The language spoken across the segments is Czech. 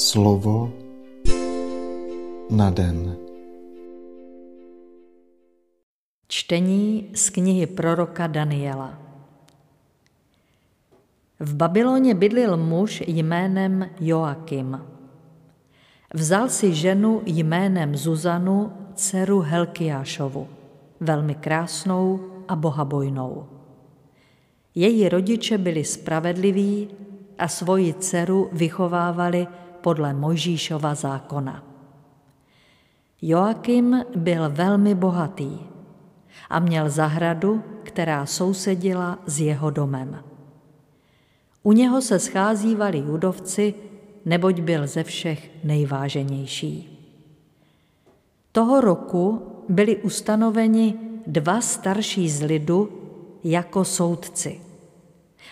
Slovo na den. Čtení z knihy proroka Daniela. V Babyloně bydlil muž jménem Joakim. Vzal si ženu jménem Zuzanu, dceru Helkiášovu, velmi krásnou a bohabojnou. Její rodiče byli spravedliví a svoji dceru vychovávali podle Mojžíšova zákona. Joakim byl velmi bohatý a měl zahradu, která sousedila s jeho domem. U něho se scházívali judovci, neboť byl ze všech nejváženější. Toho roku byli ustanoveni dva starší z lidu jako soudci.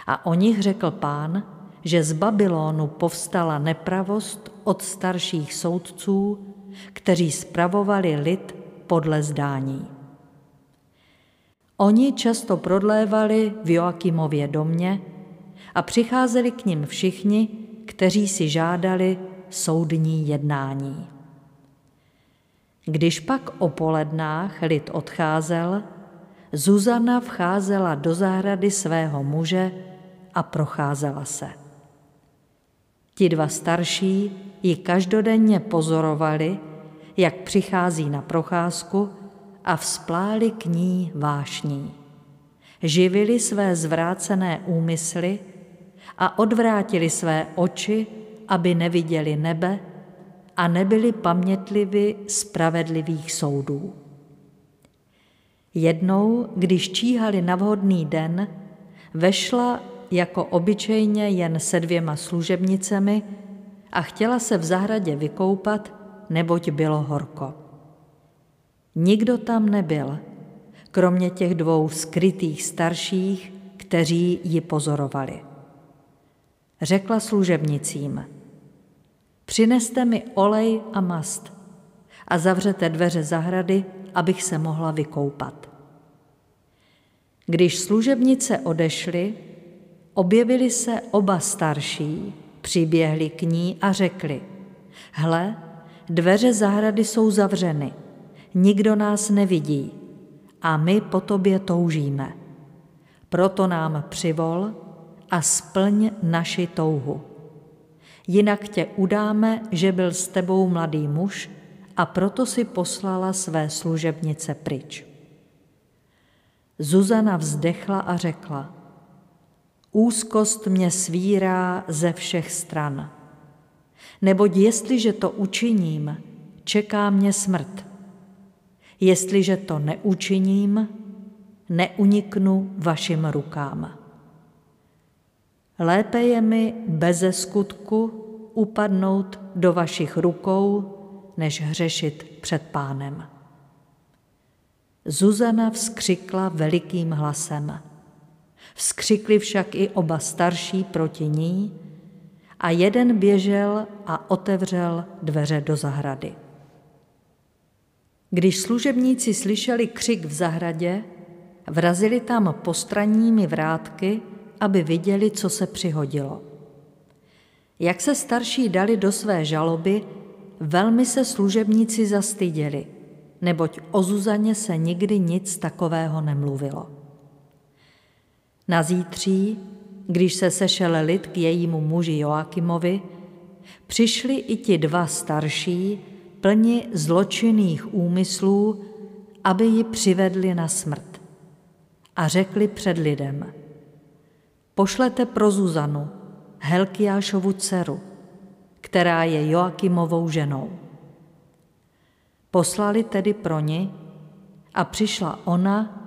A o nich řekl pán, že z Babylonu povstala nepravost od starších soudců, kteří spravovali lid podle zdání. Oni často prodlévali v Joakimově domě a přicházeli k ním všichni, kteří si žádali soudní jednání. Když pak o polednách lid odcházel, Zuzana vcházela do zahrady svého muže a procházela se. Ti dva starší ji každodenně pozorovali, jak přichází na procházku a vzpláli k ní vášní. Živili své zvrácené úmysly a odvrátili své oči, aby neviděli nebe a nebyli pamětlivi spravedlivých soudů. Jednou, když číhali na vhodný den, vešla jako obyčejně jen se dvěma služebnicemi a chtěla se v zahradě vykoupat, neboť bylo horko. Nikdo tam nebyl, kromě těch dvou skrytých starších, kteří ji pozorovali. Řekla služebnicím, přineste mi olej a mast a zavřete dveře zahrady, abych se mohla vykoupat. Když služebnice odešly, objevili se oba starší, přiběhli k ní a řekli, hle, dveře zahrady jsou zavřeny, nikdo nás nevidí a my po tobě toužíme. Proto nám přivol a splň naši touhu. Jinak tě udáme, že byl s tebou mladý muž a proto si poslala své služebnice pryč. Zuzana vzdechla a řekla, úzkost mě svírá ze všech stran. Neboť jestliže to učiním, čeká mě smrt. Jestliže to neučiním, neuniknu vašim rukám. Lépe je mi beze skutku upadnout do vašich rukou, než hřešit před pánem. Zuzana vzkřikla velikým hlasem. Vzkřikli však i oba starší proti ní a jeden běžel a otevřel dveře do zahrady. Když služebníci slyšeli křik v zahradě, vrazili tam postranními vrátky, aby viděli, co se přihodilo. Jak se starší dali do své žaloby, velmi se služebníci zastyděli, neboť o Zuzaně se nikdy nic takového nemluvilo. Na zítří, když se sešel lid k jejímu muži Joakimovi, přišli i ti dva starší, plni zločinných úmyslů, aby ji přivedli na smrt. A řekli před lidem, pošlete pro Zuzanu, Helkiášovu dceru, která je Joakimovou ženou. Poslali tedy pro ní a přišla ona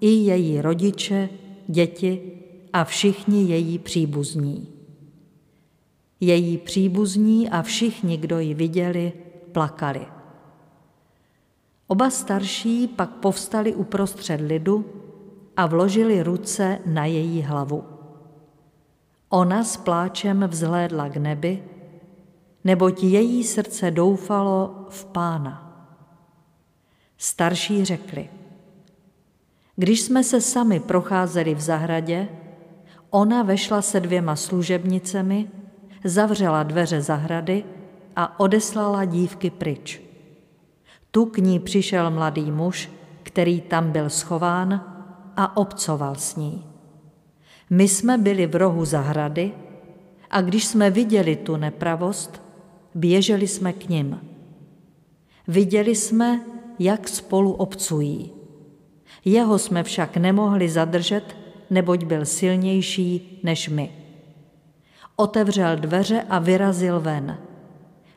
i její rodiče děti a všichni její příbuzní. Její příbuzní a všichni, kdo ji viděli, plakali. Oba starší pak povstali uprostřed lidu a vložili ruce na její hlavu. Ona s pláčem vzhlédla k nebi, neboť její srdce doufalo v pána. Starší řekli – když jsme se sami procházeli v zahradě, ona vešla se dvěma služebnicemi, zavřela dveře zahrady a odeslala dívky pryč. Tu k ní přišel mladý muž, který tam byl schován a obcoval s ní. My jsme byli v rohu zahrady a když jsme viděli tu nepravost, běželi jsme k ním. Viděli jsme, jak spolu obcují. Jeho jsme však nemohli zadržet, neboť byl silnější než my. Otevřel dveře a vyrazil ven.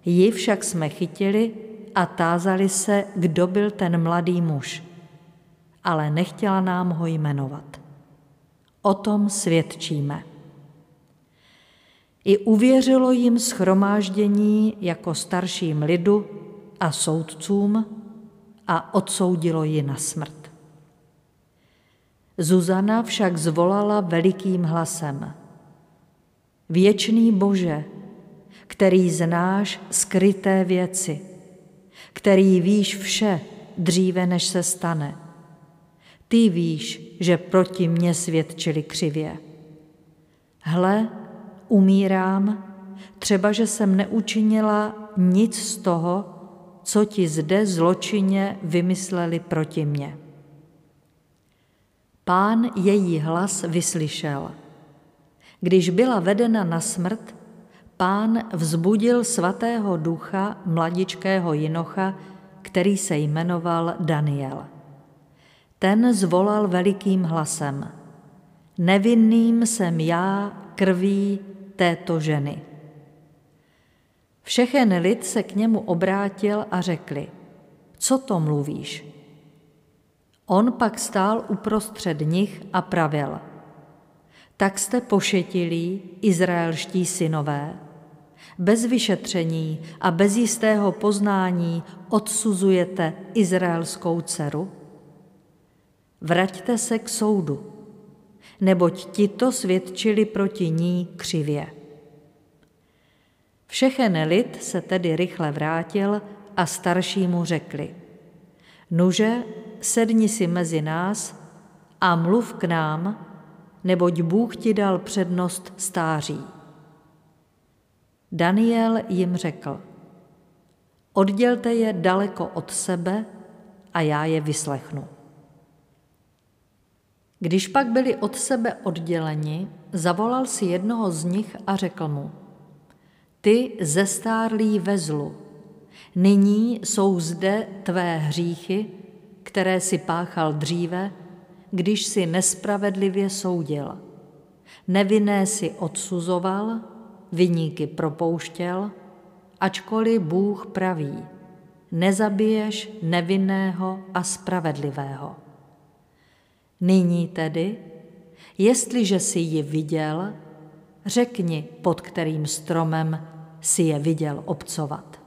Ji však jsme chytili a tázali se, kdo byl ten mladý muž. Ale nechtěla nám ho jmenovat. O tom svědčíme. I uvěřilo jim schromáždění jako starším lidu a soudcům a odsoudilo ji na smrt. Zuzana však zvolala velikým hlasem. Věčný Bože, který znáš skryté věci, který víš vše dříve, než se stane. Ty víš, že proti mně svědčili křivě. Hle, umírám, třeba že jsem neučinila nic z toho, co ti zde zločině vymysleli proti mně. Pán její hlas vyslyšel. Když byla vedena na smrt, pán vzbudil svatého ducha mladičkého jinocha, který se jmenoval Daniel. Ten zvolal velikým hlasem. Nevinným jsem já krví této ženy. Všechen lid se k němu obrátil a řekli, co to mluvíš? On pak stál uprostřed nich a pravil, tak jste pošetilí, izraelští synové, bez vyšetření a bez jistého poznání odsuzujete izraelskou dceru? Vraťte se k soudu, neboť to svědčili proti ní křivě. Všechen lid se tedy rychle vrátil a staršímu řekli, nuže, sedni si mezi nás a mluv k nám, neboť Bůh ti dal přednost stáří. Daniel jim řekl, oddělte je daleko od sebe a já je vyslechnu. Když pak byli od sebe odděleni, zavolal si jednoho z nich a řekl mu, ty zestárlý ve zlu, nyní jsou zde tvé hříchy, které si páchal dříve, když si nespravedlivě soudil. Nevinné si odsuzoval, vyníky propouštěl, ačkoliv Bůh praví, nezabiješ nevinného a spravedlivého. Nyní tedy, jestliže si ji viděl, řekni, pod kterým stromem si je viděl obcovat.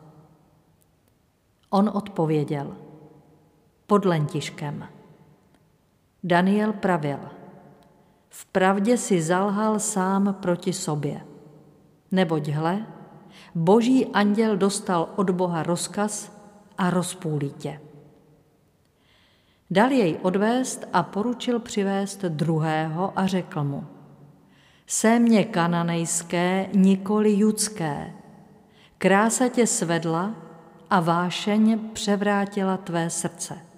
On odpověděl, pod lentiškem. Daniel pravil, v pravdě si zalhal sám proti sobě. Neboť hle, boží anděl dostal od Boha rozkaz a rozpůlí tě. Dal jej odvést a poručil přivést druhého a řekl mu, Sémě kananejské, nikoli judské, krása tě svedla a vášeň převrátila tvé srdce.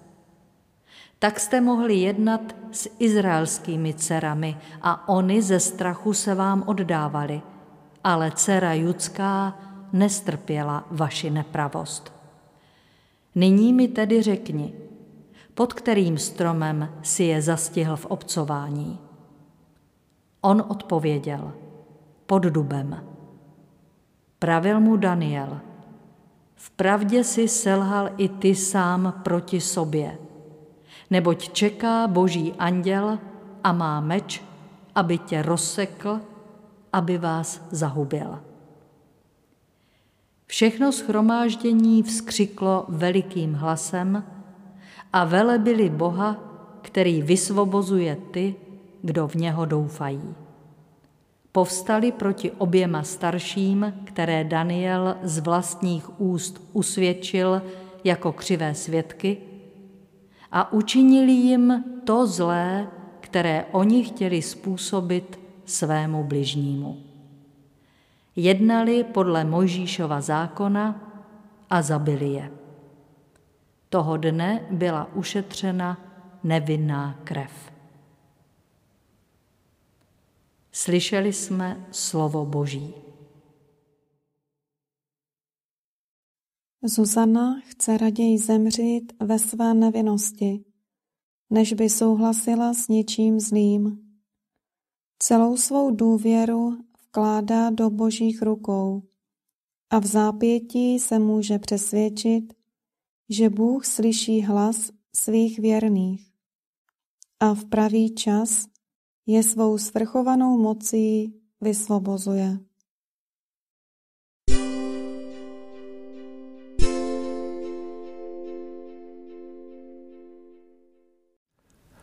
Tak jste mohli jednat s izraelskými dcerami a oni ze strachu se vám oddávali, ale dcera judská nestrpěla vaši nepravost. Nyní mi tedy řekni, pod kterým stromem si je zastihl v obcování. On odpověděl, pod dubem. Pravil mu Daniel, v pravdě si selhal i ty sám proti sobě, neboť čeká boží anděl a má meč, aby tě rozsekl, aby vás zahubil. Všechno schromáždění vzkřiklo velikým hlasem a velebili Boha, který vysvobozuje ty, kdo v něho doufají. Povstali proti oběma starším, které Daniel z vlastních úst usvědčil jako křivé svědky, a učinili jim to zlé, které oni chtěli způsobit svému bližnímu. jednali podle Mojžíšova zákona a zabili je. Toho dne byla ušetřena nevinná krev. Slyšeli jsme slovo Boží. Zuzana chce raději zemřít ve své nevinnosti, než by souhlasila s něčím zlým. Celou svou důvěru vkládá do božích rukou a v zápětí se může přesvědčit, že Bůh slyší hlas svých věrných a v pravý čas je svou svrchovanou mocí vysvobozuje.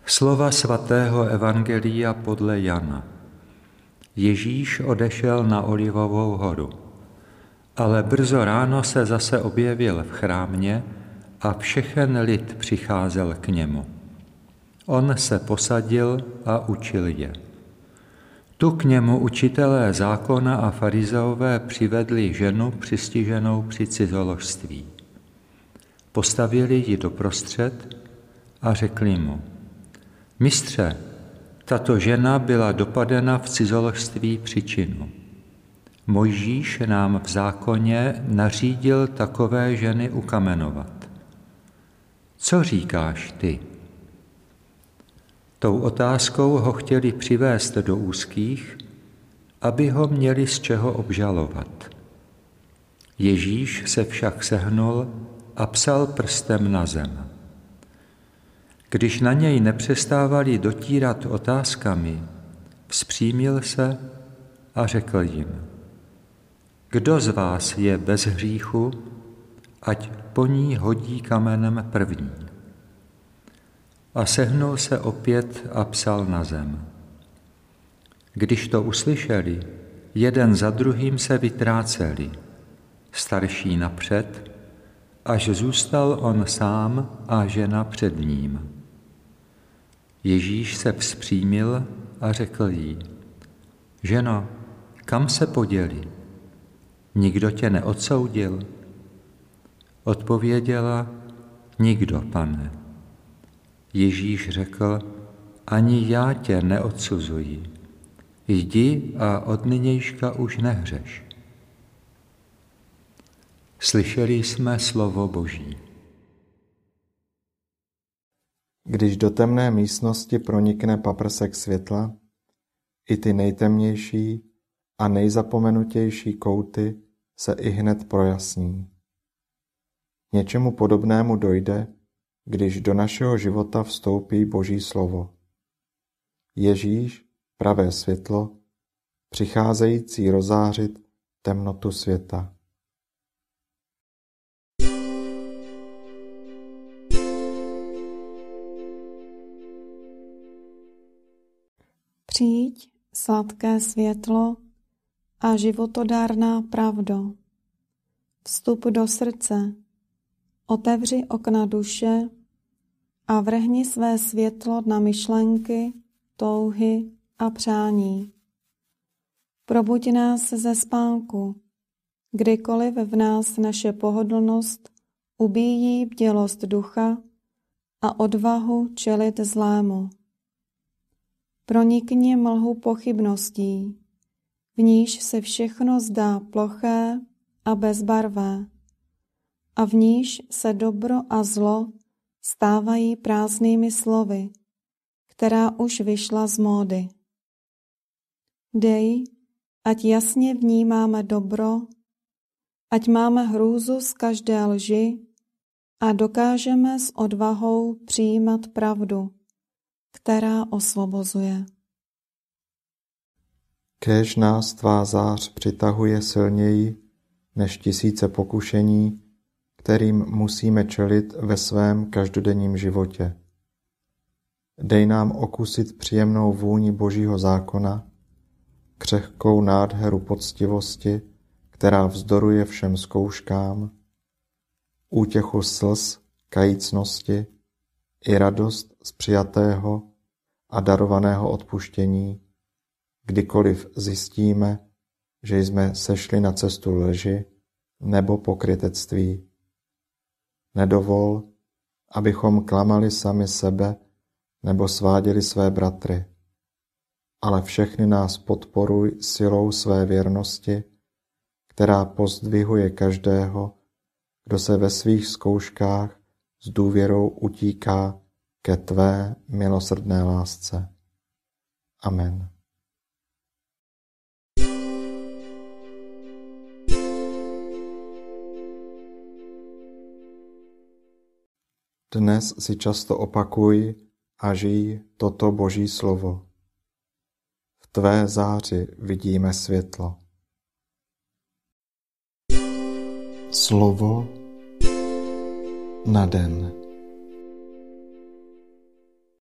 Slova svatého Evangelia podle Jana. Ježíš odešel na Olivovou horu, ale brzo ráno se zase objevil v chrámě a všechen lid přicházel k němu. On se posadil a učil je. Tu k němu učitelé zákona a farizeové přivedli ženu přistiženou při cizoložství. Postavili ji doprostřed a řekli mu, Mistře, tato žena byla dopadena v cizoložství příčinu. Mojžíš nám v zákoně nařídil takové ženy ukamenovat. Co říkáš ty? Tou otázkou ho chtěli přivést do úzkých, aby ho měli z čeho obžalovat. Ježíš se však sehnul a psal prstem na zem. Když na něj nepřestávali dotírat otázkami, vzpřímil se a řekl jim, kdo z vás je bez hříchu, ať po ní hodí kamenem první. A sehnul se opět a psal na zem. Když to uslyšeli, jeden za druhým se vytráceli, starší napřed, až zůstal on sám a žena před ním. Ježíš se vzpřímil a řekl jí, ženo, kam se poděli? Nikdo tě neodsoudil? Odpověděla, nikdo, pane. Ježíš řekl, ani já tě neodsuzuji. Jdi a od nynějška už nehřeš. Slyšeli jsme slovo Boží. Když do temné místnosti pronikne paprsek světla, i ty nejtemnější a nejzapomenutější kouty se i hned projasní. Něčemu podobnému dojde, když do našeho života vstoupí Boží slovo. Ježíš, pravé světlo, přicházející rozářit temnotu světa. Přijď, sladké světlo a životodárná pravdo. Vstup do srdce, otevři okna duše a vrhni své světlo na myšlenky, touhy a přání. Probuď nás ze spánku, kdykoliv v nás naše pohodlnost ubíjí bdělost ducha a odvahu čelit zlému. Pronikni mlhu pochybností, v níž se všechno zdá ploché a bezbarvé, a v níž se dobro a zlo stávají prázdnými slovy, která už vyšla z módy. Dej, ať jasně vnímáme dobro, ať máme hrůzu z každé lži a dokážeme s odvahou přijímat pravdu která osvobozuje. Kéž nás tvá zář přitahuje silněji než tisíce pokušení, kterým musíme čelit ve svém každodenním životě. Dej nám okusit příjemnou vůni Božího zákona, křehkou nádheru poctivosti, která vzdoruje všem zkouškám, útěchu slz, kajícnosti i radost z přijatého a darovaného odpuštění, kdykoliv zjistíme, že jsme sešli na cestu lži nebo pokrytectví. Nedovol, abychom klamali sami sebe nebo sváděli své bratry, ale všechny nás podporuj silou své věrnosti, která pozdvihuje každého, kdo se ve svých zkouškách s důvěrou utíká ke tvé milosrdné lásce. Amen. Dnes si často opakuj a žij toto Boží slovo. V tvé záři vidíme světlo. Slovo na den.